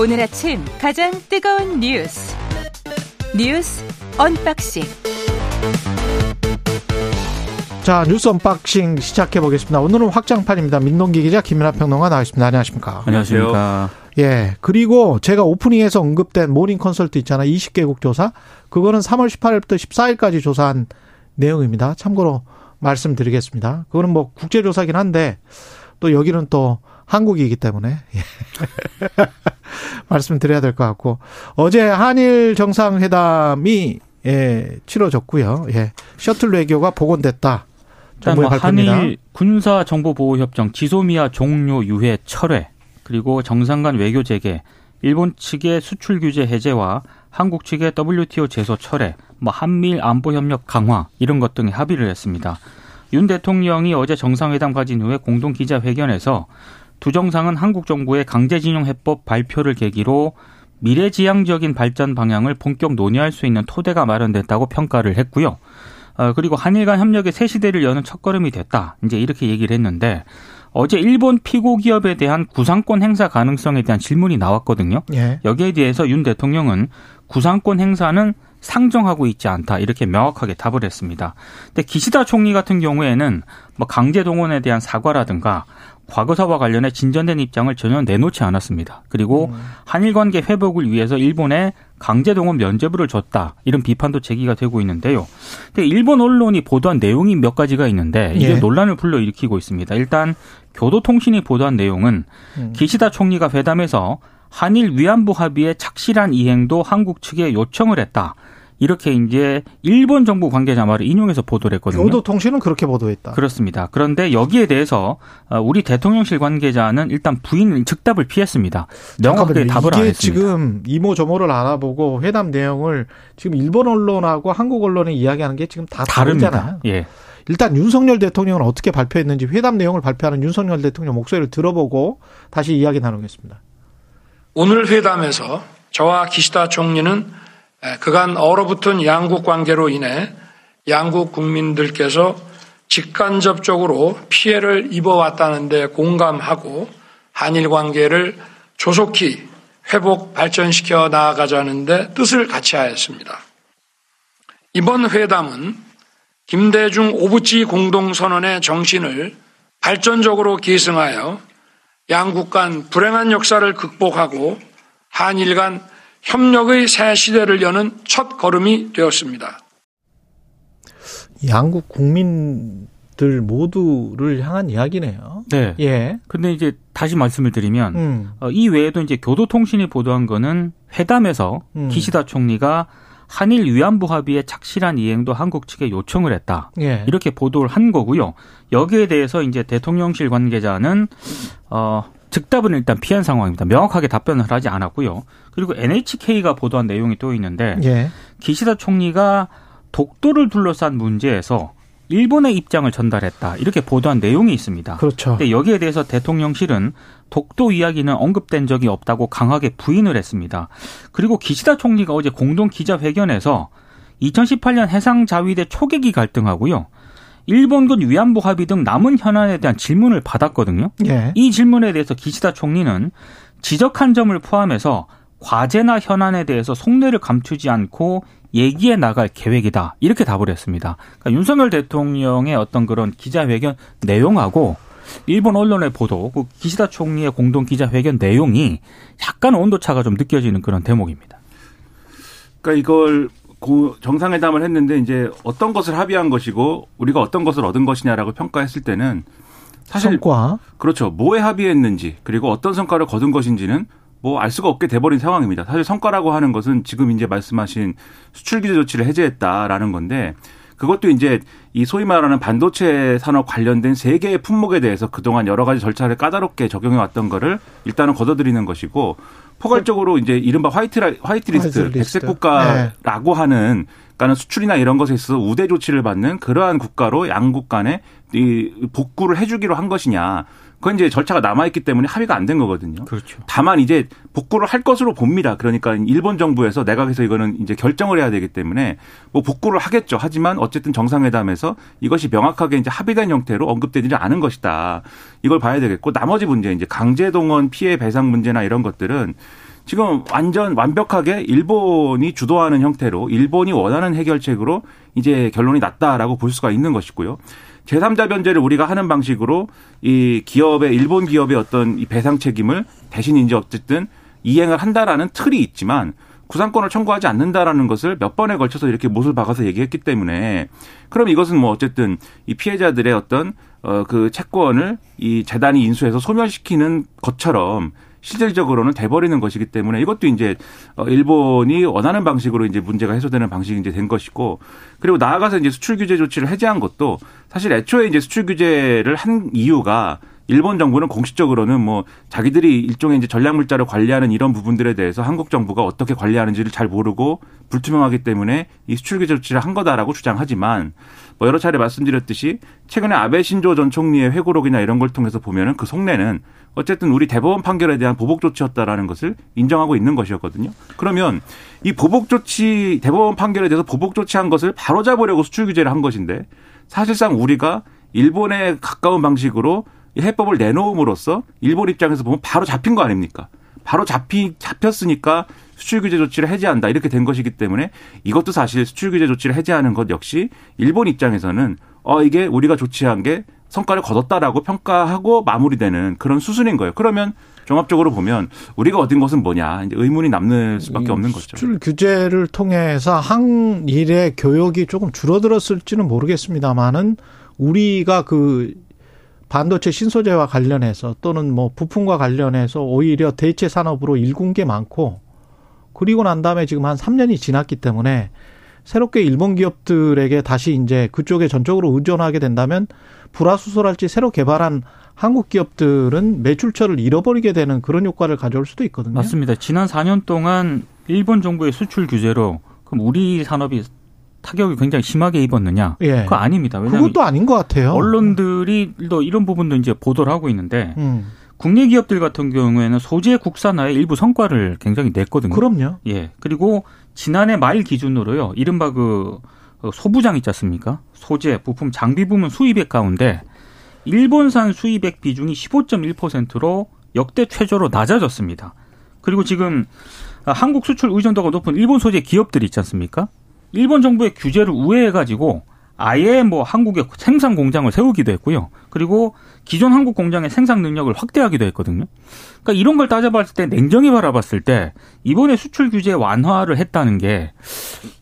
오늘 아침 가장 뜨거운 뉴스 뉴스 unboxing 자 뉴스 unboxing 시작해 보겠습니다. 오늘은 확장판입니다. 민동기 기자 김민하 평론가 나와있습니다. 안녕하십니까? 안녕하십니까? 예 그리고 제가 오프닝에서 언급된 Morning Consult 있잖아요. 20개국 조사 그거는 3월 18일부터 14일까지 조사한 내용입니다. 참고로 말씀드리겠습니다. 그거는 뭐 국제조사긴 한데 또 여기는 또 한국이기 때문에 예. 말씀드려야 될 것 같고 어제 한일 정상회담이 예, 치러졌고요. 예. 셔틀 외교가 복원됐다. 정부의 뭐 발표입니다. 한일 군사 정보 보호 협정 지소미아 종료 유해 철회 그리고 정상 간 외교 재개 일본 측의 수출 규제 해제와 한국 측의 WTO 제소 철회, 뭐 한미일 안보 협력 강화 이런 것 등에 합의를 했습니다. 윤 대통령이 어제 정상회담 가진 후에 공동 기자회견에서 두 정상은 한국 정부의 강제징용 해법 발표를 계기로 미래지향적인 발전 방향을 본격 논의할 수 있는 토대가 마련됐다고 평가를 했고요. 어, 그리고 한일 간 협력의 새 시대를 여는 첫걸음이 됐다. 이제 이렇게 얘기를 했는데 어제 일본 피고 기업에 대한 구상권 행사 가능성에 대한 질문이 나왔거든요. 예. 여기에 대해서 윤 대통령은 구상권 행사는 상정하고 있지 않다 이렇게 명확하게 답을 했습니다. 근데 기시다 총리 같은 경우에는 뭐 강제 동원에 대한 사과라든가 과거사와 관련해 진전된 입장을 전혀 내놓지 않았습니다. 그리고 음. 한일 관계 회복을 위해서 일본에 강제 동원 면제부를 줬다 이런 비판도 제기가 되고 있는데요. 근데 일본 언론이 보도한 내용이 몇 가지가 있는데 이게 예. 논란을 불러일으키고 있습니다. 일단 교도통신이 보도한 내용은 음. 기시다 총리가 회담에서 한일 위안부 합의의 착실한 이행도 한국 측에 요청을 했다. 이렇게 이제 일본 정부 관계자 말을 인용해서 보도를 했거든요. 교도통신은 그렇게 보도했다. 그렇습니다. 그런데 여기에 대해서 어, 우리 대통령실 관계자는 일단 부인 즉답을 피했습니다. 명확하게 답을 안 했습니다. 지금 이모저모를 알아보고 회담 내용을 지금 일본 언론하고 한국 언론이 이야기하는 게 지금 다 다르잖아요. 예. 일단 윤석열 대통령은 어떻게 발표했는지 회담 내용을 발표하는 윤석열 대통령 목소리를 들어보고 다시 이야기 나누겠습니다. 오늘 회담에서 저와 기시다 총리는 그간 얼어붙은 양국 관계로 인해 양국 국민들께서 직간접적으로 피해를 입어왔다는데 공감하고 한일 관계를 조속히 회복 발전시켜 나아가자는데 뜻을 같이 하였습니다. 이번 회담은 김대중 오부지 공동선언의 정신을 발전적으로 계승하여 양국 간 불행한 역사를 극복하고 한일 간 협력의 새 시대를 여는 첫 걸음이 되었습니다. 양국 국민들 모두를 향한 이야기네요. 네. 예. 근데 이제 다시 말씀을 드리면 음. 어, 이 외에도 이제 교도통신이 보도한 거는 회담에서 음. 기시다 총리가 한일 위안부 합의의 착실한 이행도 한국 측에 요청을 했다. 예. 이렇게 보도를 한 거고요. 여기에 대해서 이제 대통령실 관계자는 어 즉답은 일단 피한 상황입니다. 명확하게 답변을 하지 않았고요. 그리고 NHK가 보도한 내용이 또 있는데 예. 기시다 총리가 독도를 둘러싼 문제에서 일본의 입장을 전달했다 이렇게 보도한 내용이 있습니다. 그렇죠. 근데 여기에 대해서 대통령실은 독도 이야기는 언급된 적이 없다고 강하게 부인을 했습니다. 그리고 기시다 총리가 어제 공동 기자회견에서 2018년 해상 자위대 초계기 갈등하고요. 일본군 위안부 합의 등 남은 현안에 대한 질문을 받았거든요. 예. 이 질문에 대해서 기시다 총리는 지적한 점을 포함해서 과제나 현안에 대해서 속내를 감추지 않고 얘기해 나갈 계획이다. 이렇게 답을 했습니다. 그러니까 윤석열 대통령의 어떤 그런 기자회견 내용하고 일본 언론의 보도, 그 기시다 총리의 공동 기자회견 내용이 약간 온도차가 좀 느껴지는 그런 대목입니다. 그러니까 이걸 정상회담을 했는데 이제 어떤 것을 합의한 것이고 우리가 어떤 것을 얻은 것이냐라고 평가했을 때는 사실 성과 그렇죠. 뭐에 합의했는지 그리고 어떤 성과를 거둔 것인지는 뭐 알 수가 없게 돼버린 상황입니다. 사실 성과라고 하는 것은 지금 이제 말씀하신 수출 규제 조치를 해제했다라는 건데 그것도 이제 이 소위 말하는 반도체 산업 관련된 세 개의 품목에 대해서 그동안 여러 가지 절차를 까다롭게 적용해 왔던 거를 일단은 거둬들이는 것이고 포괄적으로 이제 이른바 white white list, 백색 국가라고 네. 하는 그러니까는 수출이나 이런 것에 있어서 우대 조치를 받는 그러한 국가로 양국 간에 이 복구를 해주기로 한 것이냐. 그건 이제 절차가 남아있기 때문에 합의가 안 된 거거든요. 그렇죠. 다만 이제 복구를 할 것으로 봅니다. 그러니까 일본 정부에서 내각에서 이거는 이제 결정을 해야 되기 때문에 뭐 복구를 하겠죠. 하지만 어쨌든 정상회담에서 이것이 명확하게 이제 합의된 형태로 언급되지 않은 것이다. 이걸 봐야 되겠고 나머지 문제 이제 강제동원 피해 배상 문제나 이런 것들은 지금 완전 완벽하게 일본이 주도하는 형태로 일본이 원하는 해결책으로 이제 결론이 났다라고 볼 수가 있는 것이고요. 제3자 변제를 우리가 하는 방식으로 이 기업의 일본 기업의 어떤 이 배상 책임을 대신 이제 어쨌든 이행을 한다라는 틀이 있지만 구상권을 청구하지 않는다라는 것을 몇 번에 걸쳐서 이렇게 못을 박아서 얘기했기 때문에 그럼 이것은 뭐 어쨌든 이 피해자들의 어떤 어 그 채권을 이 재단이 인수해서 소멸시키는 것처럼 실질적으로는 돼버리는 것이기 때문에 이것도 이제 어, 일본이 원하는 방식으로 이제 문제가 해소되는 방식이 이제 된 것이고 그리고 나아가서 이제 수출 규제 조치를 해제한 것도 사실 애초에 이제 수출 규제를 한 이유가 일본 정부는 공식적으로는 뭐 자기들이 일종의 이제 전략 물자를 관리하는 이런 부분들에 대해서 한국 정부가 어떻게 관리하는지를 잘 모르고 불투명하기 때문에 이 수출 규제 조치를 한 거다라고 주장하지만 뭐 여러 차례 말씀드렸듯이 최근에 아베 신조 전 총리의 회고록이나 이런 걸 통해서 보면은 그 속내는 어쨌든 우리 대법원 판결에 대한 보복 조치였다라는 것을 인정하고 있는 것이었거든요. 그러면 이 보복 조치 대법원 판결에 대해서 보복 조치한 것을 바로잡으려고 수출 규제를 한 것인데 사실상 우리가 일본에 가까운 방식으로 해법을 내놓음으로써 일본 입장에서 보면 바로 잡힌 거 아닙니까? 바로 잡히 잡혔으니까 수출 규제 조치를 해제한다 이렇게 된 것이기 때문에 이것도 사실 수출 규제 조치를 해제하는 것 역시 일본 입장에서는 어 이게 우리가 조치한 게 성과를 거뒀다라고 평가하고 마무리되는 그런 수순인 거예요. 그러면 종합적으로 보면 우리가 얻은 것은 뭐냐 이제 의문이 남는 수밖에 없는 거죠. 수출 규제를 통해서 한일의 교역이 조금 줄어들었을지는 모르겠습니다만은 우리가 그 반도체 신소재와 관련해서 또는 뭐 부품과 관련해서 오히려 대체 산업으로 일군 게 많고 그리고 난 다음에 지금 한 3년이 지났기 때문에 새롭게 일본 기업들에게 다시 이제 그쪽에 전적으로 의존하게 된다면 불화수소랄지 새로 개발한 한국 기업들은 매출처를 잃어버리게 되는 그런 효과를 가져올 수도 있거든요. 맞습니다. 지난 4년 동안 일본 정부의 수출 규제로 그럼 우리 산업이 타격이 굉장히 심하게 입었느냐? 예. 그거 아닙니다. 왜냐하면 그것도 아닌 것 같아요. 언론들이 또 이런 부분도 이제 보도를 하고 있는데 음. 국내 기업들 같은 경우에는 소재 국산화의 일부 성과를 굉장히 냈거든요. 그럼요. 예. 그리고 지난해 말 기준으로요. 이른바 그 소부장 있지 않습니까? 소재, 부품, 장비 부문 수입액 가운데 일본산 수입액 비중이 15.1%로 역대 최저로 낮아졌습니다. 그리고 지금 한국 수출 의존도가 높은 일본 소재 기업들이 있지 않습니까? 일본 정부의 규제를 우회해가지고 아예 뭐 한국에 생산 공장을 세우기도 했고요. 그리고 기존 한국 공장의 생산 능력을 확대하기도 했거든요. 그러니까 이런 걸 따져봤을 때 냉정히 바라봤을 때 이번에 수출 규제 완화를 했다는 게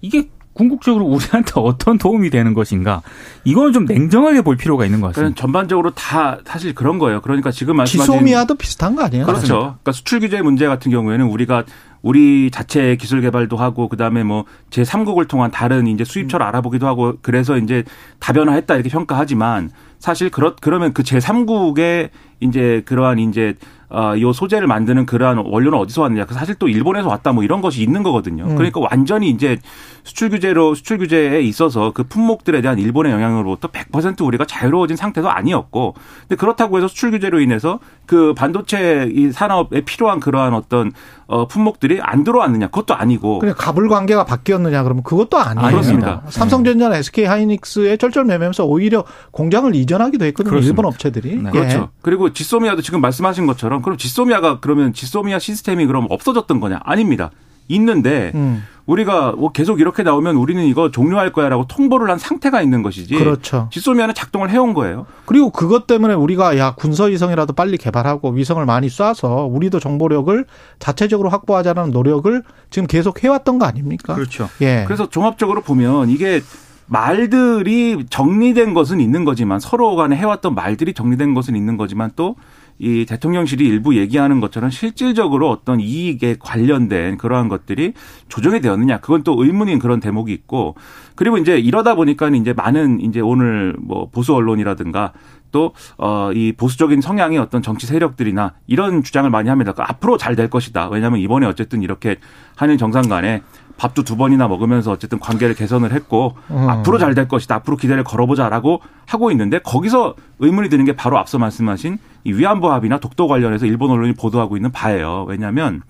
이게 궁극적으로 우리한테 어떤 도움이 되는 것인가 이거는 좀 냉정하게 볼 필요가 있는 것 같습니다. 전반적으로 다 사실 그런 거예요. 그러니까 지금 말씀하신 지소미아도 비슷한 거 아니에요? 그렇죠. 그러니까 수출 규제 문제 같은 경우에는 우리가 우리 자체 기술 개발도 하고 그다음에 뭐 제3국을 통한 다른 이제 수입처를 알아보기도 하고 그래서 이제 다변화했다 이렇게 평가하지만 사실 그렇 그러면 그 제3국의 이제 그러한 이제 어, 요 소재를 만드는 그러한 원료는 어디서 왔느냐. 그 사실 또 일본에서 왔다 뭐 이런 것이 있는 거거든요. 음. 그러니까 완전히 이제 수출 규제로 수출 규제에 있어서 그 품목들에 대한 일본의 영향으로부터 100% 우리가 자유로워진 상태도 아니었고. 근데 그렇다고 해서 수출 규제로 인해서 그 반도체 이 산업에 필요한 그러한 어떤 어, 품목들이 안 들어왔느냐. 그것도 아니고. 그냥 가불 관계가 바뀌었느냐 그러면 그것도 아니에요. 그렇습니다. 삼성전자나 SK 하이닉스의 쩔쩔 매매면서 오히려 공장을 이전하기도 했거든요. 그렇습니다. 일본 업체들이. 네. 예. 그렇죠. 그리고 지소미아도 지금 말씀하신 것처럼 그럼 지소미아가 그러면 지소미아 시스템이 그럼 없어졌던 거냐? 아닙니다. 있는데 음. 우리가 뭐 계속 이렇게 나오면 우리는 이거 종료할 거야라고 통보를 한 상태가 있는 것이지. 그렇죠. 지소미아는 작동을 해온 거예요. 그리고 그것 때문에 우리가 야 군서 위성이라도 빨리 개발하고 위성을 많이 쏴서 우리도 정보력을 자체적으로 확보하자는 노력을 지금 계속 해왔던 거 아닙니까? 그렇죠. 예. 그래서 종합적으로 보면 이게 말들이 정리된 것은 있는 거지만 서로 간에 해왔던 말들이 정리된 것은 있는 거지만 또 이 대통령실이 일부 얘기하는 것처럼 실질적으로 어떤 이익에 관련된 그러한 것들이 조정이 되었느냐 그건 또 의문인 그런 대목이 있고 그리고 이제 이러다 보니까 이제 많은 이제 오늘 뭐 보수 언론이라든가 또, 어, 이 보수적인 성향의 어떤 정치 세력들이나 이런 주장을 많이 합니다. 그러니까 앞으로 잘 될 것이다. 왜냐하면 이번에 어쨌든 이렇게 한일 정상 간에 밥도 두 번이나 먹으면서 어쨌든 관계를 개선을 했고 음. 앞으로 잘 될 것이다. 앞으로 기대를 걸어보자라고 하고 있는데 거기서 의문이 드는 게 바로 앞서 말씀하신 이 위안부 합의나 독도 관련해서 일본 언론이 보도하고 있는 바예요. 왜냐하면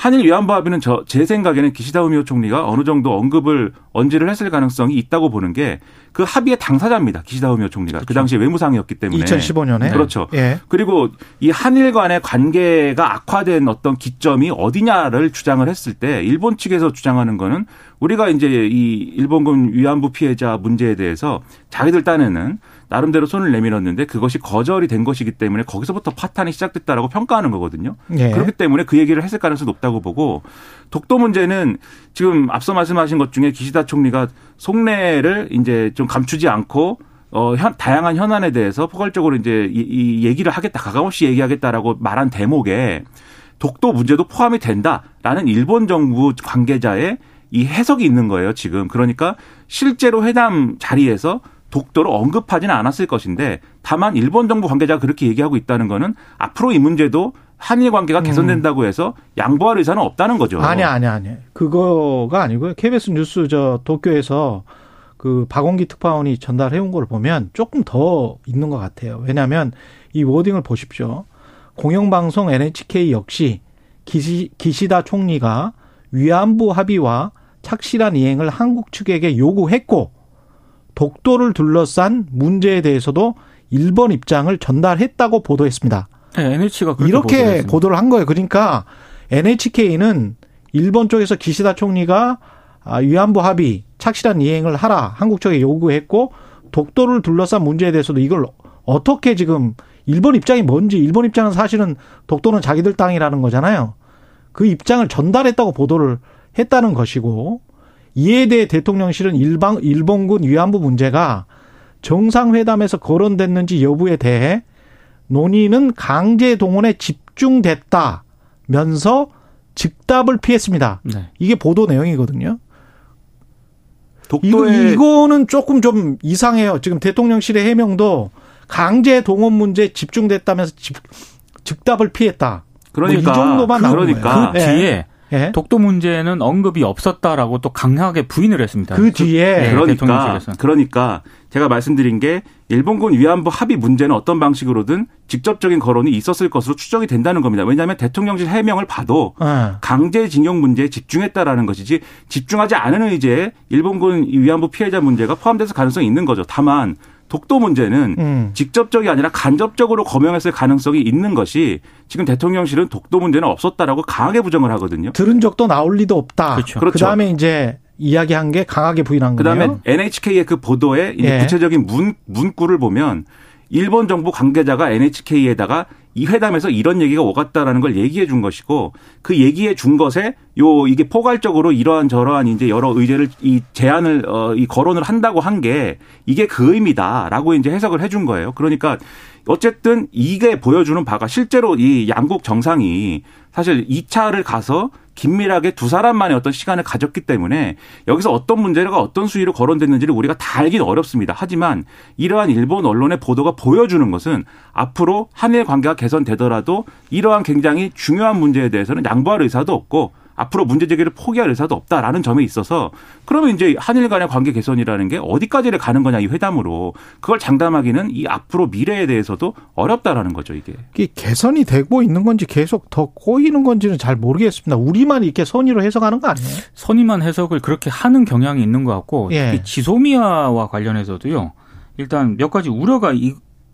한일 위안부 합의는 저 제 생각에는 기시다 우미오 총리가 어느 정도 언급을 언지를 했을 가능성이 있다고 보는 게 그 합의의 당사자입니다. 기시다 후미오 총리가 그렇죠. 그 당시에 외무상이었기 때문에 2015년에 그렇죠. 예. 그리고 이 한일 간의 관계가 악화된 어떤 기점이 어디냐를 주장을 했을 때 일본 측에서 주장하는 거는 우리가 이제 이 일본군 위안부 피해자 문제에 대해서 자기들 딴에는 나름대로 손을 내밀었는데 그것이 거절이 된 것이기 때문에 거기서부터 파탄이 시작됐다라고 평가하는 거거든요. 예. 그렇기 때문에 그 얘기를 했을 가능성이 높다고 보고 독도 문제는 지금 앞서 말씀하신 것 중에 기시다 총리가 속내를 이제 좀 감추지 않고 어, 현, 다양한 현안에 대해서 포괄적으로 이제 이, 이 얘기를 하겠다, 가감없이 얘기하겠다라고 말한 대목에 독도 문제도 포함이 된다라는 일본 정부 관계자의 이 해석이 있는 거예요, 지금. 그러니까 실제로 회담 자리에서 독도를 언급하지는 않았을 것인데 다만 일본 정부 관계자가 그렇게 얘기하고 있다는 거는 앞으로 이 문제도 한일 관계가 개선된다고 해서 양보할 의사는 없다는 거죠. 아니 아니 아니. 그거가 아니고요. KBS 뉴스 저 도쿄에서 그 박원기 특파원이 전달해 온 걸 보면 조금 더 있는 것 같아요. 왜냐하면 이 워딩을 보십시오. 공영방송 NHK 역시 기시, 기시다 총리가 위안부 합의와 착실한 이행을 한국 측에게 요구했고 독도를 둘러싼 문제에 대해서도 일본 입장을 전달했다고 보도했습니다. 네, NH가 이렇게 보도를 한 거예요. 그러니까 NHK는 일본 쪽에서 기시다 총리가 아, 위안부 합의 착실한 이행을 하라 한국 쪽에 요구했고 독도를 둘러싼 문제에 대해서도 이걸 어떻게 지금 일본 입장이 뭔지 일본 입장은 사실은 독도는 자기들 땅이라는 거잖아요. 그 입장을 전달했다고 보도를 했다는 것이고 이에 대해 대통령실은 일방 일본군 위안부 문제가 정상회담에서 거론됐는지 여부에 대해 논의는 강제 동원에 집중됐다면서 즉답을 피했습니다. 네. 이게 보도 내용이거든요. 독도에 이거, 는 조금 좀 이상해요. 지금 대통령실의 해명도 강제 동원 문제 집중됐다면서 집, 즉답을 피했다. 그러니까 뭐 이 정도만 그러니까 그 뒤에 예? 독도 문제는 언급이 없었다라고 또 강하게 부인을 했습니다. 그 뒤에 네, 그러니까 그러니까 제가 말씀드린 게 일본군 위안부 합의 문제는 어떤 방식으로든 직접적인 거론이 있었을 것으로 추정이 된다는 겁니다. 왜냐하면 대통령실 해명을 봐도 네. 강제징용 문제에 집중했다라는 것이지 집중하지 않은 의제에 일본군 위안부 피해자 문제가 포함돼서 가능성이 있는 거죠. 다만 독도 문제는 음. 직접적이 아니라 간접적으로 거명했을 가능성이 있는 것이 지금 대통령실은 독도 문제는 없었다라고 강하게 부정을 하거든요. 들은 적도 나올 리도 없다. 그렇죠. 그렇죠. 그다음에 이제 이야기한 게 강하게 부인한 거예요. 그다음에 NHK의 그 보도에 예. 구체적인 문 문구를 보면 일본 정부 관계자가 NHK에다가 이 회담에서 이런 얘기가 오갔다라는 걸 얘기해 준 것이고 그 얘기해 준 것에 요 이게 포괄적으로 이러한 저러한 이제 여러 의제를 이 제안을 어 이 거론을 한다고 한 게 이게 그 의미다라고 이제 해석을 해 준 거예요. 그러니까 어쨌든 이게 보여주는 바가 실제로 이 양국 정상이 사실 2차를 가서 긴밀하게 두 사람만의 어떤 시간을 가졌기 때문에 여기서 어떤 문제가 어떤 수위로 거론됐는지를 우리가 다 알기는 어렵습니다. 하지만 이러한 일본 언론의 보도가 보여주는 것은 앞으로 한일 관계가 개선되더라도 이러한 굉장히 중요한 문제에 대해서는 양보할 의사도 없고 앞으로 문제 제기를 포기할 의사도 없다라는 점에 있어서 그러면 이제 한일 간의 관계 개선이라는 게 어디까지를 가는 거냐 이 회담으로 그걸 장담하기는 이 앞으로 미래에 대해서도 어렵다라는 거죠 이게. 이게 개선이 되고 있는 건지 계속 더 꼬이는 건지는 잘 모르겠습니다. 우리만 이렇게 선의로 해석하는 거 아니에요? 선의만 해석을 그렇게 하는 경향이 있는 것 같고 예. 지소미아와 관련해서도요. 일단 몇 가지 우려가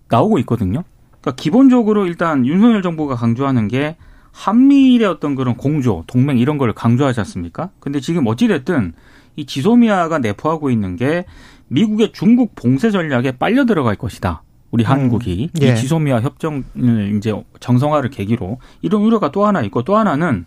나오고 있거든요. 그러니까 기본적으로 일단 윤석열 정부가 강조하는 게 한미일의 어떤 그런 공조, 동맹 이런 걸 강조하지 않습니까? 근데 지금 어찌됐든 이 지소미아가 내포하고 있는 게 미국의 중국 봉쇄 전략에 빨려 들어갈 것이다. 우리 음. 한국이 예. 이 지소미아 협정을 이제 정성화를 계기로 이런 우려가 또 하나 있고 또 하나는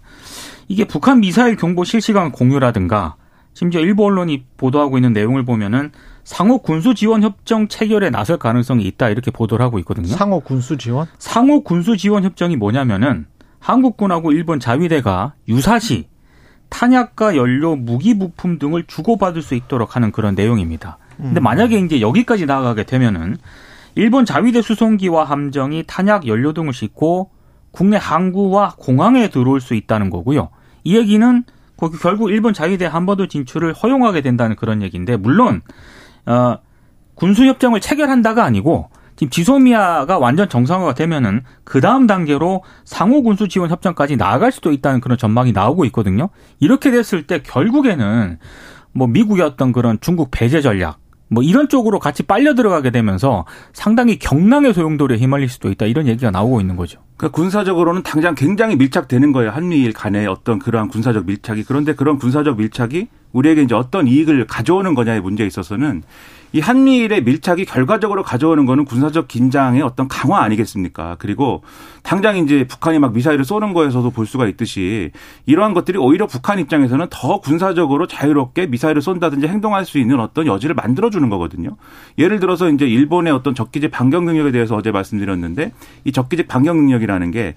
이게 북한 미사일 경보 실시간 공유라든가 심지어 일부 언론이 보도하고 있는 내용을 보면은 상호 군수 지원 협정 체결에 나설 가능성이 있다 이렇게 보도를 하고 있거든요. 상호 군수 지원? 상호 군수 지원 협정이 뭐냐면은 한국군하고 일본 자위대가 유사시 탄약과 연료, 무기 부품 등을 주고받을 수 있도록 하는 그런 내용입니다. 근데 음. 만약에 이제 여기까지 나아가게 되면은 일본 자위대 수송기와 함정이 탄약, 연료 등을 싣고 국내 항구와 공항에 들어올 수 있다는 거고요. 이 얘기는 결국 일본 자위대 한반도 진출을 허용하게 된다는 그런 얘기인데 물론 어 군수 협정을 체결한다가 아니고 지금 지소미아가 완전 정상화가 되면은 그 다음 단계로 상호 군수 지원 협정까지 나아갈 수도 있다는 그런 전망이 나오고 있거든요. 이렇게 됐을 때 결국에는 뭐 미국의 어떤 그런 중국 배제 전략 뭐 이런 쪽으로 같이 빨려 들어가게 되면서 상당히 경랑의 소용돌이에 휘말릴 수도 있다 이런 얘기가 나오고 있는 거죠. 그러니까 군사적으로는 당장 굉장히 밀착되는 거예요. 한미일 간의 어떤 그러한 군사적 밀착이. 그런데 그런 군사적 밀착이 우리에게 이제 어떤 이익을 가져오는 거냐의 문제에 있어서는 이 한미일의 밀착이 결과적으로 가져오는 거는 군사적 긴장의 어떤 강화 아니겠습니까? 그리고 당장 이제 북한이 막 미사일을 쏘는 거에서도 볼 수가 있듯이 이러한 것들이 오히려 북한 입장에서는 더 군사적으로 자유롭게 미사일을 쏜다든지 행동할 수 있는 어떤 여지를 만들어 주는 거거든요. 예를 들어서 이제 일본의 어떤 적기제 반경 능력에 대해서 어제 말씀드렸는데 이 적기제 반경 능력이라는 게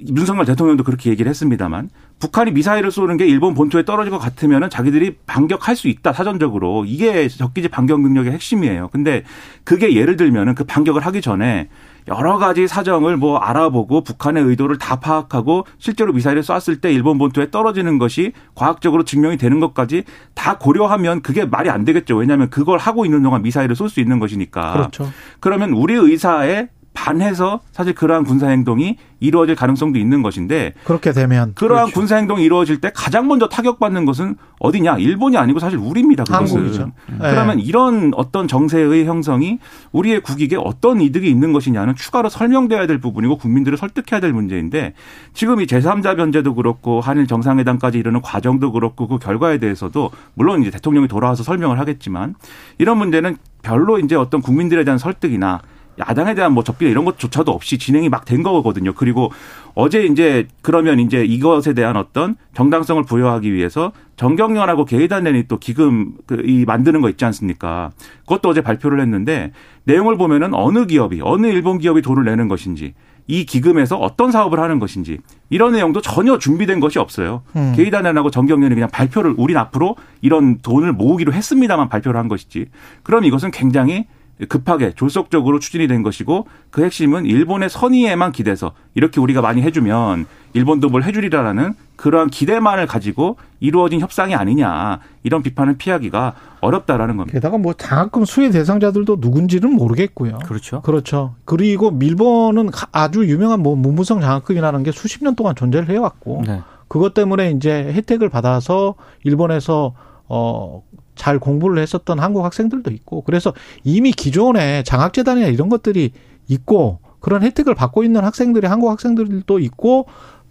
윤석열 대통령도 그렇게 얘기를 했습니다만 북한이 미사일을 쏘는 게 일본 본토에 떨어질 것 같으면은 자기들이 반격할 수 있다 사전적으로 이게 적기지 반격 능력의 핵심이에요. 근데 그게 예를 들면은 그 반격을 하기 전에 여러 가지 사정을 뭐 알아보고 북한의 의도를 다 파악하고 실제로 미사일을 쐈을 때 일본 본토에 떨어지는 것이 과학적으로 증명이 되는 것까지 다 고려하면 그게 말이 안 되겠죠. 왜냐하면 그걸 하고 있는 동안 미사일을 쏠 수 있는 것이니까. 그렇죠. 그러면 우리 의사에 반해서 사실 그러한 군사 행동이 이루어질 가능성도 있는 것인데 그렇게 되면 그러한 그렇죠. 군사 행동이 이루어질 때 가장 먼저 타격받는 것은 어디냐? 일본이 아니고 사실 우리입니다. 그것은. 한국이죠. 그러면 네. 이런 어떤 정세의 형성이 우리의 국익에 어떤 이득이 있는 것이냐는 추가로 설명돼야 될 부분이고 국민들을 설득해야 될 문제인데 지금 이 제3자 변제도 그렇고 한일 정상회담까지 이르는 과정도 그렇고 그 결과에 대해서도 물론 이제 대통령이 돌아와서 설명을 하겠지만 이런 문제는 별로 이제 어떤 국민들에 대한 설득이나 야당에 대한 뭐 접기나 이런 것조차도 없이 진행이 막 된 거거든요. 그리고 어제 이제 그러면 이제 이것에 대한 어떤 정당성을 부여하기 위해서 정경련하고 계의단련이 또 기금 그이 만드는 거 있지 않습니까? 그것도 어제 발표를 했는데 내용을 보면은 어느 기업이 어느 일본 기업이 돈을 내는 것인지 이 기금에서 어떤 사업을 하는 것인지 이런 내용도 전혀 준비된 것이 없어요. 음. 계의단련하고 정경련이 그냥 발표를 우린 앞으로 이런 돈을 모으기로 했습니다만 발표를 한 것이지. 그럼 이것은 굉장히 급하게 졸속적으로 추진이 된 것이고 그 핵심은 일본의 선의에만 기대서 이렇게 우리가 많이 해주면 일본도 뭘 해주리라라는 그러한 기대만을 가지고 이루어진 협상이 아니냐 이런 비판을 피하기가 어렵다라는 겁니다. 게다가 뭐 장학금 수혜 대상자들도 누군지는 모르겠고요. 그렇죠. 그렇죠. 그리고 밀본은 아주 유명한 뭐 무무성 장학금이라는 게 수십 년 동안 존재를 해왔고 네. 그것 때문에 이제 혜택을 받아서 일본에서 어. 잘 공부를 했었던 한국 학생들도 있고 그래서 이미 기존에 장학재단이나 이런 것들이 있고 그런 혜택을 받고 있는 학생들이 한국 학생들도 있고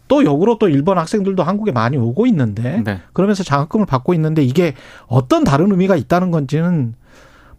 또 역으로 또 일본 학생들도 한국에 많이 오고 있는데 네. 그러면서 장학금을 받고 있는데 이게 어떤 다른 의미가 있다는 건지는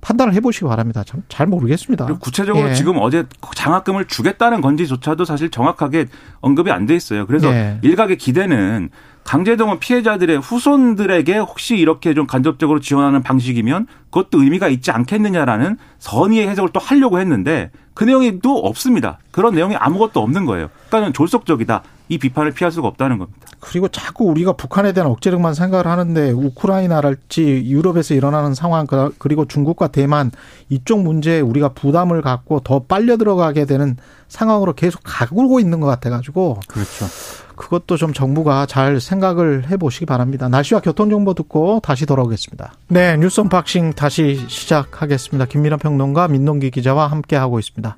판단을 해보시기 바랍니다. 참 잘 모르겠습니다. 그리고 구체적으로 예. 지금 어제 장학금을 주겠다는 건지조차도 사실 정확하게 언급이 안 돼 있어요. 그래서 예. 일각의 기대는 강제동원 피해자들의 후손들에게 혹시 이렇게 좀 간접적으로 지원하는 방식이면 그것도 의미가 있지 않겠느냐라는 선의의 해석을 또 하려고 했는데 그 내용이 또 없습니다. 그런 내용이 아무것도 없는 거예요. 그러니까 졸속적이다. 이 비판을 피할 수가 없다는 겁니다. 그리고 자꾸 우리가 북한에 대한 억제력만 생각을 하는데 우크라이나랄지 유럽에서 일어나는 상황 그- 그리고 중국과 대만 이쪽 문제에 우리가 부담을 갖고 더 빨려 들어가게 되는 상황으로 계속 가고 있는 것 같아가지고 그렇죠. 그것도 좀 정부가 잘 생각을 해보시기 바랍니다. 날씨와 교통 정보 듣고 다시 돌아오겠습니다. 네, 뉴스 unboxing 다시 시작하겠습니다. 김민하 평론가 민동기 기자와 함께 하고 있습니다.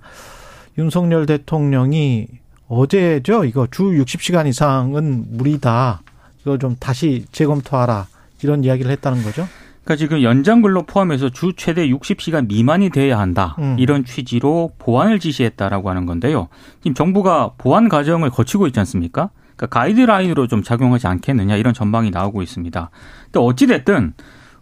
윤석열 대통령이 어제죠. 이거 주 60시간 이상은 무리다. 이거 좀 다시 재검토하라. 이런 이야기를 했다는 거죠. 그러니까 지금 연장 근로 포함해서 주 최대 60시간 미만이 돼야 한다. 음. 이런 취지로 보완을 지시했다라고 하는 건데요. 지금 정부가 보완 과정을 거치고 있지 않습니까? 그러니까 가이드라인으로 좀 작용하지 않겠느냐 이런 전망이 나오고 있습니다. 근데 어찌 됐든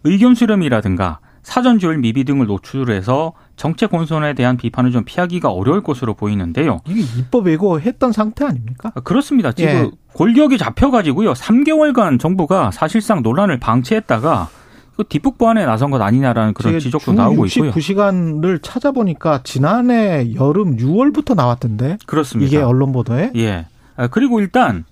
의견 수렴이라든가 사전 조율 미비 등을 노출해서 정책 혼선에 대한 비판을 좀 피하기가 어려울 것으로 보이는데요. 이게 입법 예고했던 상태 아닙니까? 아, 그렇습니다. 지금 예. 골격이 잡혀가지고요. 3개월간 정부가 사실상 논란을 방치했다가 그 뒷북 보완에 나선 것 아니냐라는 그런 지적도 주 나오고 있고요. 69시간을 찾아보니까 지난해 여름 6월부터 나왔던데 그렇습니다. 이게 언론 보도에 예. 아, 그리고 일단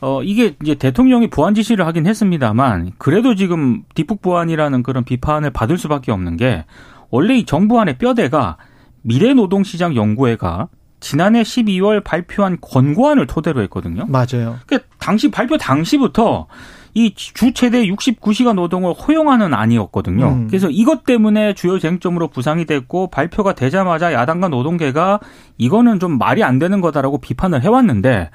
어 이게 이제 대통령이 보완 지시를 하긴 했습니다만 그래도 지금 뒷북 보완이라는 그런 비판을 받을 수밖에 없는 게 원래 이 정부 안의 뼈대가 미래노동시장 연구회가 지난해 12월 발표한 권고안을 토대로 했거든요. 맞아요. 그러니까 당시 발표 당시부터 이 주 최대 69시간 노동을 허용하는 안이었거든요. 음. 그래서 이것 때문에 주요 쟁점으로 부상이 됐고 발표가 되자마자 야당과 노동계가 이거는 좀 말이 안 되는 거다라고 비판을 해왔는데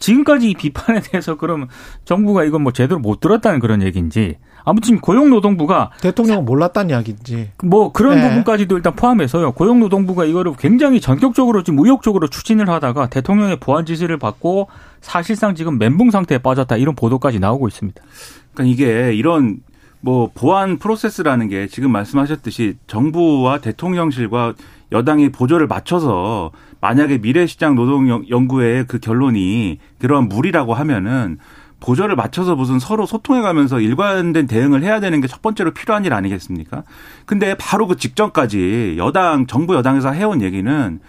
지금까지 이 비판에 대해서 그러면 정부가 이건 뭐 제대로 못 들었다는 그런 얘기인지 아무튼 고용노동부가 대통령은 몰랐다는 이야기인지 뭐 그런 네. 부분까지도 일단 포함해서요. 고용노동부가 이거를 굉장히 전격적으로 지금 의욕적으로 추진을 하다가 대통령의 보안 지시를 받고 사실상 지금 멘붕 상태에 빠졌다 이런 보도까지 나오고 있습니다. 그러니까 이게 이런 뭐 보안 프로세스라는 게 지금 말씀하셨듯이 정부와 대통령실과 여당이 보조를 맞춰서 만약에 미래시장 노동연구회의 그 결론이 그러한 무리라고 하면은 보조를 맞춰서 무슨 서로 소통해 가면서 일관된 대응을 해야 되는 게 첫 번째로 필요한 일 아니겠습니까? 근데 바로 그 직전까지 여당, 정부 여당에서 해온 얘기는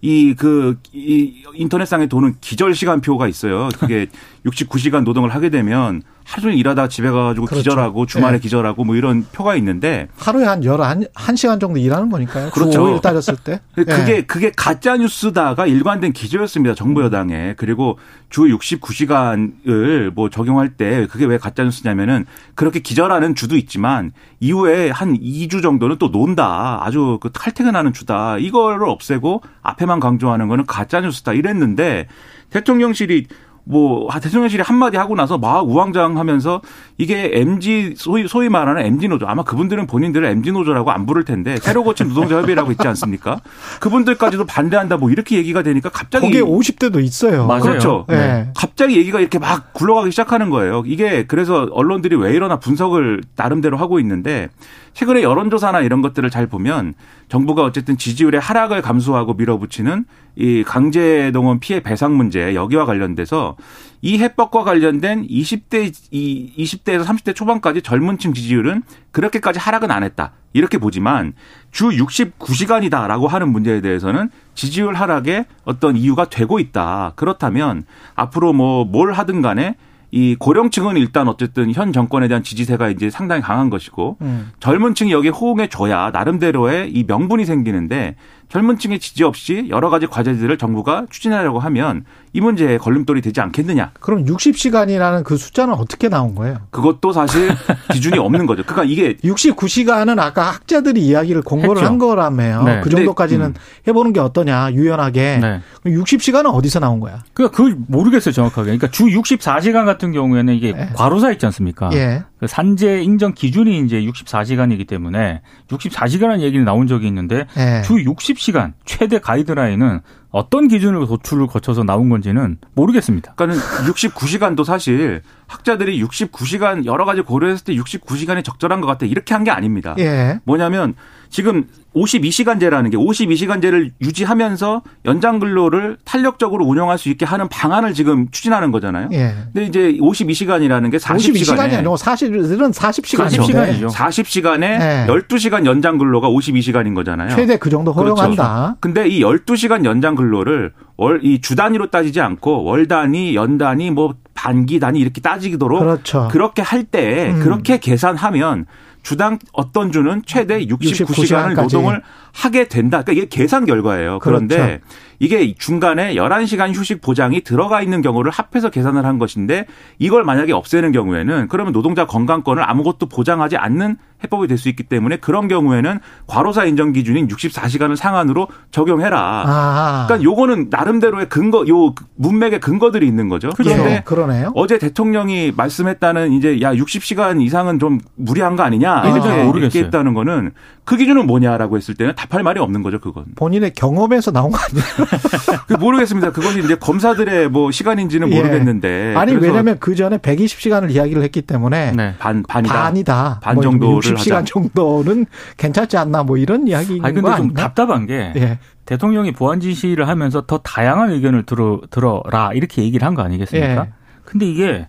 이, 그, 이 인터넷상에 도는 기절 시간표가 있어요. 그게 69시간 노동을 하게 되면 하루 종일 일하다가 집에 가가지고 그렇죠. 기절하고 주말에 네. 기절하고 뭐 이런 표가 있는데 하루에 한 열한 한 시간 정도 일하는 거니까요. 주 그렇죠. 5일 따졌을 때. 그게 예. 그게 가짜 뉴스다가 일관된 기조였습니다. 정부 여당에. 그리고 주 69시간을 뭐 적용할 때 그게 왜 가짜 뉴스냐면은 그렇게 기절하는 주도 있지만 이후에 한 2주 정도는 또 논다. 아주 그 탈퇴근하는 주다. 이거를 없애고 앞에만 강조하는 거는 가짜 뉴스다. 이랬는데 대통령실이 뭐 아, 대통령실이 한마디 하고 나서 막 우왕좌왕하면서 이게 MG 소위 소위 말하는 MG 노조 아마 그분들은 본인들을 MG 노조라고 안 부를 텐데 새로 고친 노동자 협의라고 있지 않습니까? 그분들까지도 반대한다 뭐 이렇게 얘기가 되니까 갑자기 거기에 50대도 있어요. 맞아요. 그렇죠. 네. 갑자기 얘기가 이렇게 막 굴러가기 시작하는 거예요. 이게 그래서 언론들이 왜 이러나 분석을 나름대로 하고 있는데 최근에 여론조사나 이런 것들을 잘 보면 정부가 어쨌든 지지율의 하락을 감수하고 밀어붙이는 이 강제동원 피해 배상 문제 여기와 관련돼서 이 해법과 관련된 20대 이 20대에서 30대 초반까지 젊은층 지지율은 그렇게까지 하락은 안 했다. 이렇게 보지만 주 69시간이다라고 하는 문제에 대해서는 지지율 하락에 어떤 이유가 되고 있다. 그렇다면 앞으로 뭐 뭘 하든 간에 이 고령층은 일단 어쨌든 현 정권에 대한 지지세가 이제 상당히 강한 것이고 음. 젊은 층이 여기에 호응해 줘야 나름대로의 이 명분이 생기는데 젊은 층의 지지 없이 여러 가지 과제들을 정부가 추진하려고 하면 이 문제에 걸림돌이 되지 않겠느냐. 그럼 60시간이라는 그 숫자는 어떻게 나온 거예요? 그것도 사실 기준이 없는 거죠. 그러니까 이게 69시간은 아까 학자들이 이야기를 공고를 했죠. 한 거라며요. 네. 그 정도까지는 음. 해보는 게 어떠냐, 유연하게. 네. 그럼 60시간은 어디서 나온 거야? 그러니까 그걸 모르겠어요 정확하게. 그러니까 주 64시간 같은 경우에는 이게 네. 과로사 있지 않습니까? 예. 그 산재 인정 기준이 이제 64시간이기 때문에 64시간이라는 얘기는 나온 적이 있는데 예. 주 60 시간 최대 가이드라인은 어떤 기준으로 도출을 거쳐서 나온 건지는 모르겠습니다. 그러니까는 69시간도 사실 학자들이 69시간 여러 가지 고려했을 때 69시간이 적절한 것 같다 이렇게 한 게 아닙니다. 예. 뭐냐면 지금 52시간제라는 게 52시간제를 유지하면서 연장 근로를 탄력적으로 운영할 수 있게 하는 방안을 지금 추진하는 거잖아요. 예. 근데 이제 52시간이라는 게 52시간이 40시간에 아니고 사실은 40시간인데 40시간이죠. 40시간에 네. 12시간 연장 근로가 52시간인 거잖아요. 최대 그 정도 허용한다. 근데 이 12시간 연장 근로를 월, 이 주 단위로 따지지 않고 월 단위, 연 단위, 뭐 반기 단위 이렇게 따지도록 그렇죠. 그렇게 할때 음. 그렇게 계산하면 주당 어떤 주는 최대 69시간을 69시간까지. 노동을 하게 된다. 그러니까 이게 계산 결과예요. 그런데 그렇죠. 이게 중간에 11시간 휴식 보장이 들어가 있는 경우를 합해서 계산을 한 것인데 이걸 만약에 없애는 경우에는 그러면 노동자 건강권을 아무것도 보장하지 않는 해법이 될 수 있기 때문에 그런 경우에는 과로사 인정 기준인 64시간을 상한으로 적용해라. 아. 그러니까 요거는 나름대로의 근거, 요 문맥의 근거들이 있는 거죠. 그런데 예, 그러네요. 어제 대통령이 말씀했다는 이제 야 60시간 이상은 좀 무리한 거 아니냐 잘 이렇게 모르겠어요. 얘기했다는 거는 그 기준은 뭐냐라고 했을 때는 답할 말이 없는 거죠 그건 본인의 경험에서 나온 거 아니에요? 그 모르겠습니다 그것이 이제 검사들의 뭐 시간인지는 예. 모르겠는데 아니 그래서 왜냐하면 그 전에 120시간을 이야기를 했기 때문에 네. 반 반이다 반이다. 반 뭐 정도를 60시간 하자. 정도는 괜찮지 않나 뭐 이런 이야기인 아니 거 근데 좀 아닌가? 답답한 게 예. 대통령이 보안 지시를 하면서 더 다양한 의견을 들어 들어라 이렇게 얘기를 한 거 아니겠습니까? 예. 근데 이게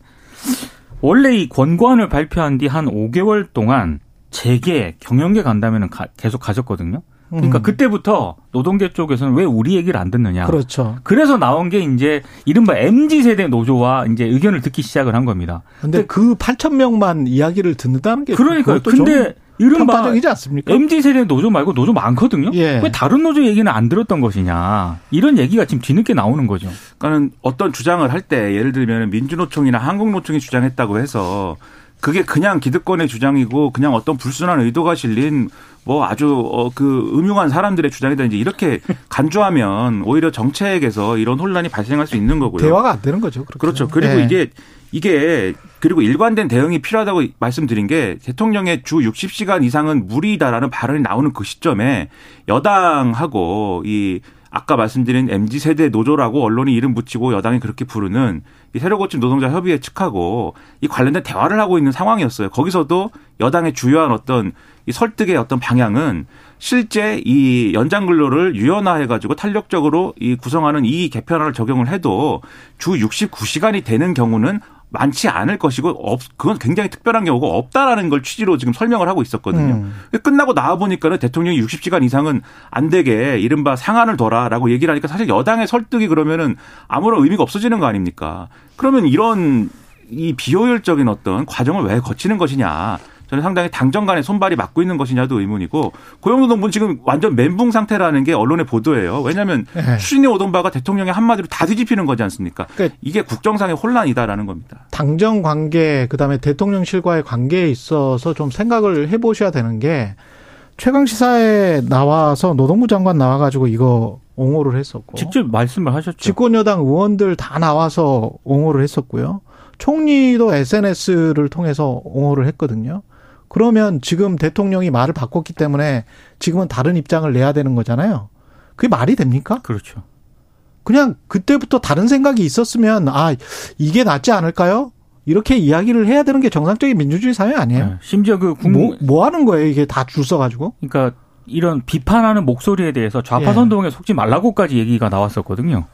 원래 이 권고안을 발표한 뒤 한 5개월 동안 재계 경영계 간담회는 가- 계속 가졌거든요. 그러니까 음. 그때부터 노동계 쪽에서는 왜 우리 얘기를 안 듣느냐. 그렇죠. 그래서 나온 게 이제 이른바 MZ 세대 노조와 이제 의견을 듣기 시작을 한 겁니다. 근데 그 8천 명만 이야기를 듣는다는 게 그러니까 근데 이른바 편파적이지 않습니까? MZ 세대 노조 말고 노조 많거든요. 예. 왜 다른 노조 얘기는 안 들었던 것이냐. 이런 얘기가 지금 뒤늦게 나오는 거죠. 그러니까는 어떤 주장을 할 때 예를 들면 민주노총이나 한국노총이 주장했다고 해서 그게 그냥 기득권의 주장이고 그냥 어떤 불순한 의도가 실린 뭐 아주 어, 그 음흉한 사람들의 주장이다 이제 이렇게 간주하면 오히려 정책에서 이런 혼란이 발생할 수 있는 거고요. 대화가 안 되는 거죠. 그렇게. 그렇죠. 그리고 네. 이게 이게 그리고 일관된 대응이 필요하다고 말씀드린 게 대통령의 주 60시간 이상은 무리다라는 발언이 나오는 그 시점에 여당하고 이 아까 말씀드린 MZ 세대 노조라고 언론이 이름 붙이고 여당이 그렇게 부르는 이 새로 고침 노동자 협의회 측하고 이 관련된 대화를 하고 있는 상황이었어요. 거기서도 여당의 주요한 어떤 이 설득의 어떤 방향은 실제 이 연장 근로를 유연화해 가지고 탄력적으로 이 구성하는 이 개편안을 적용을 해도 주 69시간이 되는 경우는 많지 않을 것이고 없 그건 굉장히 특별한 경우가 없다라는 걸 취지로 지금 설명을 하고 있었거든요. 음. 끝나고 나와 보니까는 대통령이 60시간 이상은 안 되게 이른바 상한을 둬라라고 얘기를 하니까 사실 여당의 설득이 그러면은 아무런 의미가 없어지는 거 아닙니까? 그러면 이런 이 비효율적인 어떤 과정을 왜 거치는 것이냐. 저는 상당히 당정 간의 손발이 맞고 있는 것이냐도 의문이고 고용노동부는 지금 완전 멘붕 상태라는 게 언론의 보도예요. 왜냐하면 네. 추진해 오던 바가 대통령의 한마디로 다 뒤집히는 거지 않습니까? 그러니까 이게 국정상의 혼란이다라는 겁니다. 당정 관계 그다음에 대통령실과의 관계에 있어서 좀 생각을 해보셔야 되는 게 최강 시사에 나와서 노동부 장관 나와가지고 이거 옹호를 했었고 직접 말씀을 하셨죠. 집권 여당 의원들 다 나와서 옹호를 했었고요. 총리도 SNS를 통해서 옹호를 했거든요. 그러면 지금 대통령이 말을 바꿨기 때문에 지금은 다른 입장을 내야 되는 거잖아요. 그게 말이 됩니까? 그렇죠. 그냥 그때부터 다른 생각이 있었으면 아 이게 낫지 않을까요? 이렇게 이야기를 해야 되는 게 정상적인 민주주의 사회 아니에요? 네. 심지어 그 국, 뭐, 뭐 하는 거예요? 이게 다 줄 서가지고? 그러니까 이런 비판하는 목소리에 대해서 좌파 예. 선동에 속지 말라고까지 얘기가 나왔었거든요.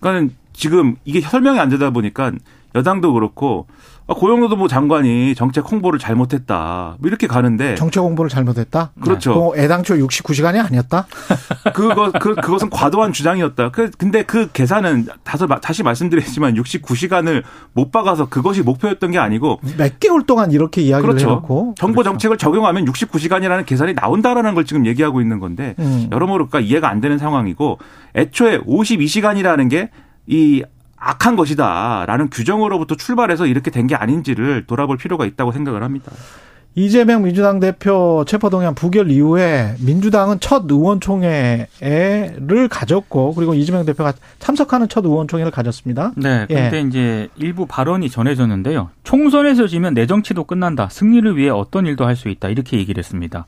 그러니까 지금 이게 설명이 안 되다 보니까 여당도 그렇고 아, 고용노동부 장관이 정책 홍보를 잘못했다. 뭐 이렇게 가는데 정책 공부를 잘못했다? 그렇죠. 뭐 애당초 69시간이 아니었다? 그거 그 그것은 과도한 주장이었다. 그 근데 그 계산은 다시 다시 말씀드리지만 69시간을 못 박아서 그것이 목표였던 게 아니고 몇 개월 동안 이렇게 이야기를 그렇죠. 해놓고. 정보 그렇죠. 정책을 적용하면 69시간이라는 계산이 나온다라는 걸 지금 얘기하고 있는 건데 음. 여러모로 그러니까 이해가 안 되는 상황이고 애초에 52시간이라는 게이 악한 것이다라는 규정으로부터 출발해서 이렇게 된 게 아닌지를 돌아볼 필요가 있다고 생각을 합니다. 이재명 민주당 대표 체포동의안 부결 이후에 민주당은 첫 의원총회를 가졌고 그리고 이재명 대표가 참석하는 첫 의원총회를 가졌습니다. 네. 예. 근데 이제 일부 발언이 전해졌는데요. 총선에서 지면 내 정치도 끝난다. 승리를 위해 어떤 일도 할 수 있다. 이렇게 얘기를 했습니다.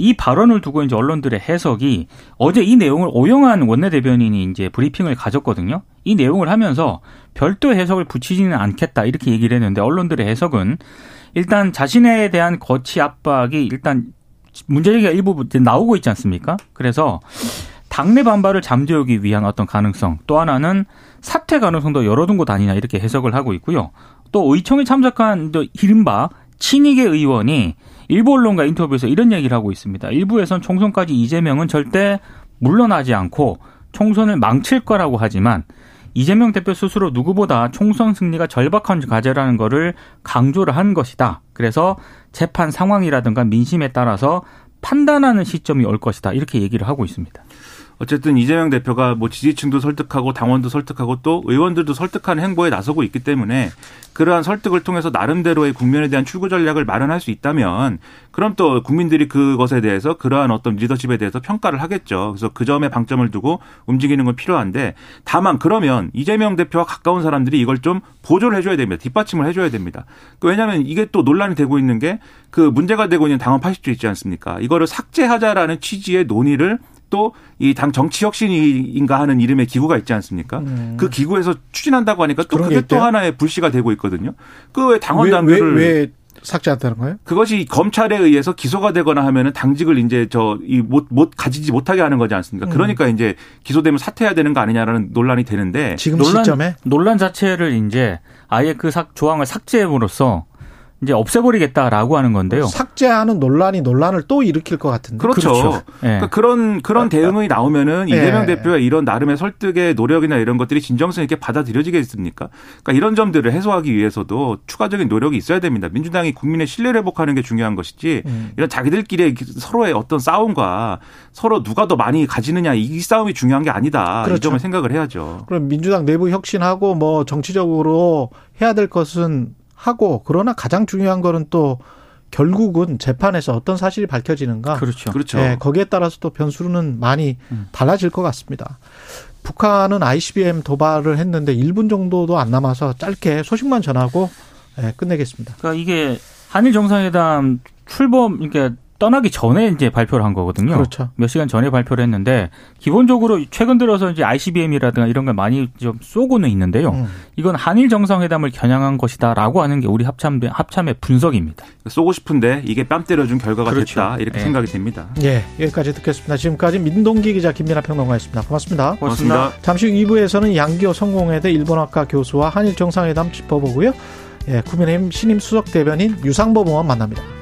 이 발언을 두고 이제 언론들의 해석이 어제 이 내용을 오영환 원내대변인이 이제 브리핑을 가졌거든요. 이 내용을 하면서 별도 해석을 붙이지는 않겠다. 이렇게 얘기를 했는데 언론들의 해석은 일단 자신에 대한 거치 압박이 일단 문제제기가 일부 나오고 있지 않습니까? 그래서 당내 반발을 잠재우기 위한 어떤 가능성 또 하나는 사퇴 가능성도 열어둔 것 아니냐 이렇게 해석을 하고 있고요. 또 의총에 참석한 또 이른바 친이계 의원이 일부 언론과 인터뷰에서 이런 얘기를 하고 있습니다. 일부에선 총선까지 이재명은 절대 물러나지 않고 총선을 망칠 거라고 하지만 이재명 대표 스스로 누구보다 총선 승리가 절박한 과제라는 거를 강조를 한 것이다. 그래서 재판 상황이라든가 민심에 따라서 판단하는 시점이 올 것이다. 이렇게 얘기를 하고 있습니다. 어쨌든 이재명 대표가 뭐 지지층도 설득하고 당원도 설득하고 또 의원들도 설득하는 행보에 나서고 있기 때문에 그러한 설득을 통해서 나름대로의 국면에 대한 출구 전략을 마련할 수 있다면 그럼 또 국민들이 그것에 대해서 그러한 어떤 리더십에 대해서 평가를 하겠죠. 그래서 그 점에 방점을 두고 움직이는 건 필요한데 다만 그러면 이재명 대표와 가까운 사람들이 이걸 좀 보조를 해줘야 됩니다. 뒷받침을 해줘야 됩니다. 그 왜냐하면 이게 또 논란이 되고 있는 게 그 문제가 되고 있는 당원 80조 있지 않습니까? 이거를 삭제하자라는 취지의 논의를 또 이 당 정치 혁신인가 하는 이름의 기구가 있지 않습니까? 음. 그 기구에서 추진한다고 하니까 또게 그게 또? 하나의 불씨가 되고 있거든요. 그왜 왜, 당원당규를 왜, 왜 삭제한다는 거예요? 그것이 검찰에 의해서 기소가 되거나 하면은 당직을 이제 저 이 못 못 가지지 못하게 하는 거지 않습니까? 음. 그러니까 이제 기소되면 사퇴해야 되는 거 아니냐라는 논란이 되는데 지금 논란, 시점에? 논란 자체를 이제 아예 그 삭, 조항을 삭제함으로써 이제 없애버리겠다라고 하는 건데요. 삭제하는 논란이 논란을 또 일으킬 것 같은데. 그렇죠. 그렇죠. 예. 그러니까 그런 그런 대응이 나오면은 예. 이재명 대표의 이런 나름의 설득의 노력이나 이런 것들이 진정성 있게 받아들여지겠습니까? 그러니까 이런 점들을 해소하기 위해서도 추가적인 노력이 있어야 됩니다. 민주당이 국민의 신뢰를 회복하는 게 중요한 것이지 음. 이런 자기들끼리 서로의 어떤 싸움과 서로 누가 더 많이 가지느냐 이 싸움이 중요한 게 아니다. 이 그렇죠. 점을 생각을 해야죠. 그럼 민주당 내부 혁신하고 뭐 정치적으로 해야 될 것은 하고 그러나 가장 중요한 거는 또 결국은 재판에서 어떤 사실이 밝혀지는가. 그렇죠. 그렇죠. 네, 거기에 따라서 또 변수는 많이 음. 달라질 것 같습니다. 북한은 ICBM 도발을 했는데 1분 정도도 안 남아서 짧게 소식만 전하고 네, 끝내겠습니다. 그러니까 이게 한일 정상회담 출범 그러니까 떠나기 전에 이제 발표를 한 거거든요. 그렇죠. 몇 시간 전에 발표를 했는데 기본적으로 최근 들어서 이제 ICBM이라든가 이런 걸 많이 좀 쏘고는 있는데요. 음. 이건 한일 정상회담을 겨냥한 것이다라고 하는 게 우리 합참 합참의 분석입니다. 쏘고 싶은데 이게 뺨 때려준 결과가 그렇죠. 됐다 이렇게 예. 생각이 됩니다. 예, 여기까지 듣겠습니다. 지금까지 민동기 기자 김민아 평론가였습니다. 고맙습니다. 고맙습니다. 잠시 후 2부에서는 양기호 성공회대 일본학과 교수와 한일 정상회담 짚어보고요. 예, 국민의힘 신임 수석 대변인 유상범 의원 만납니다.